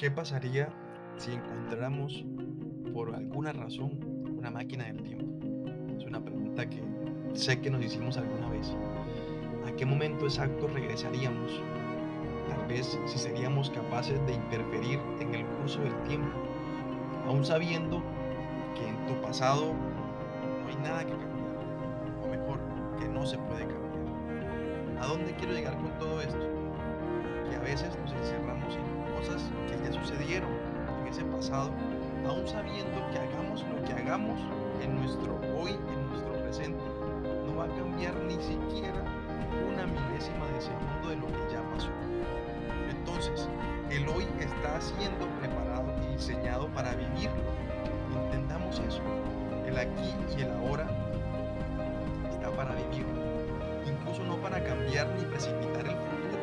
¿Qué pasaría si encontráramos por alguna razón una máquina del tiempo? Es una pregunta que sé que nos hicimos alguna vez. ¿A qué momento exacto regresaríamos? Tal vez si seríamos capaces de interferir en el curso del tiempo, aún sabiendo que en tu pasado no hay nada que cambiar, o mejor, que no se puede cambiar. ¿A dónde quiero llegar con todo esto? Aún sabiendo que hagamos lo que hagamos en nuestro hoy, en nuestro presente, no va a cambiar ni siquiera una milésima de segundo de lo que ya pasó. Entonces, el hoy está siendo preparado y diseñado para vivirlo. Entendamos eso. El aquí y el ahora está para vivirlo. Incluso no para cambiar ni precipitar el futuro.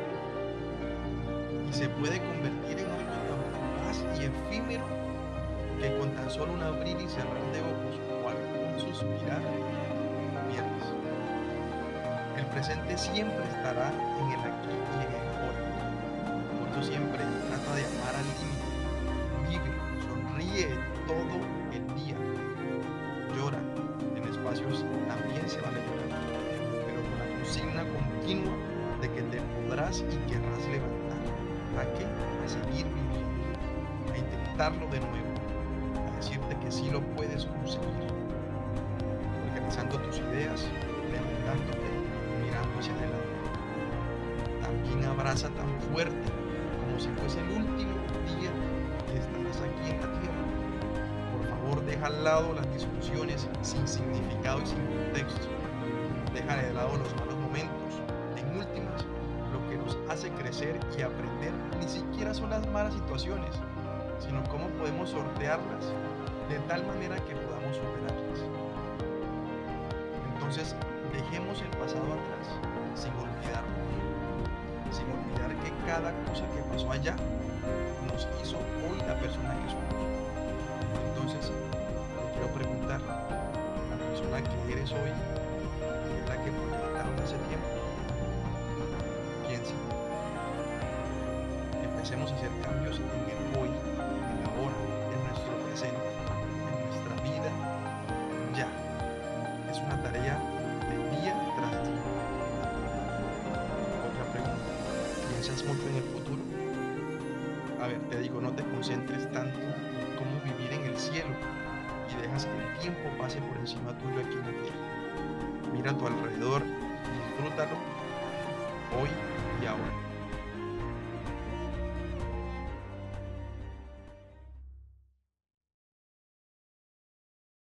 Y se puede convertir en tan y efímero que con tan solo un abrir y cerrar de ojos o algún suspirar, pierdes. El presente siempre estará en el aquí y en el ahora. Por eso siempre trata de amar al límite. Vive, sonríe todo el día. Llora. En espacios también se vale llorar. Pero con la consigna continua de que te podrás y querrás levantar. ¿A qué? A seguir viviendo. A intentarlo de nuevo decirte que sí lo puedes conseguir. Organizando tus ideas, levantándote, mirando hacia adelante. También abraza tan fuerte como si fuese el último día que estarás aquí en la tierra. Por favor, deja al lado las discusiones sin significado y sin contexto. Deja de lado los malos momentos. En últimas, lo que nos hace crecer y aprender ni siquiera son las malas situaciones, sino cómo podemos sortearlas de tal manera que podamos superarlas. Entonces, dejemos el pasado atrás sin olvidarlo, sin olvidar que cada cosa que pasó allá nos hizo hoy la persona que somos. Entonces, quiero preguntar, la persona que eres hoy ¿Piensas mucho en el futuro? A ver, te digo, no te concentres tanto en cómo vivir en el cielo y dejas que el tiempo pase por encima tuyo aquí en la tierra. Mira a tu alrededor, disfrútalo hoy y ahora.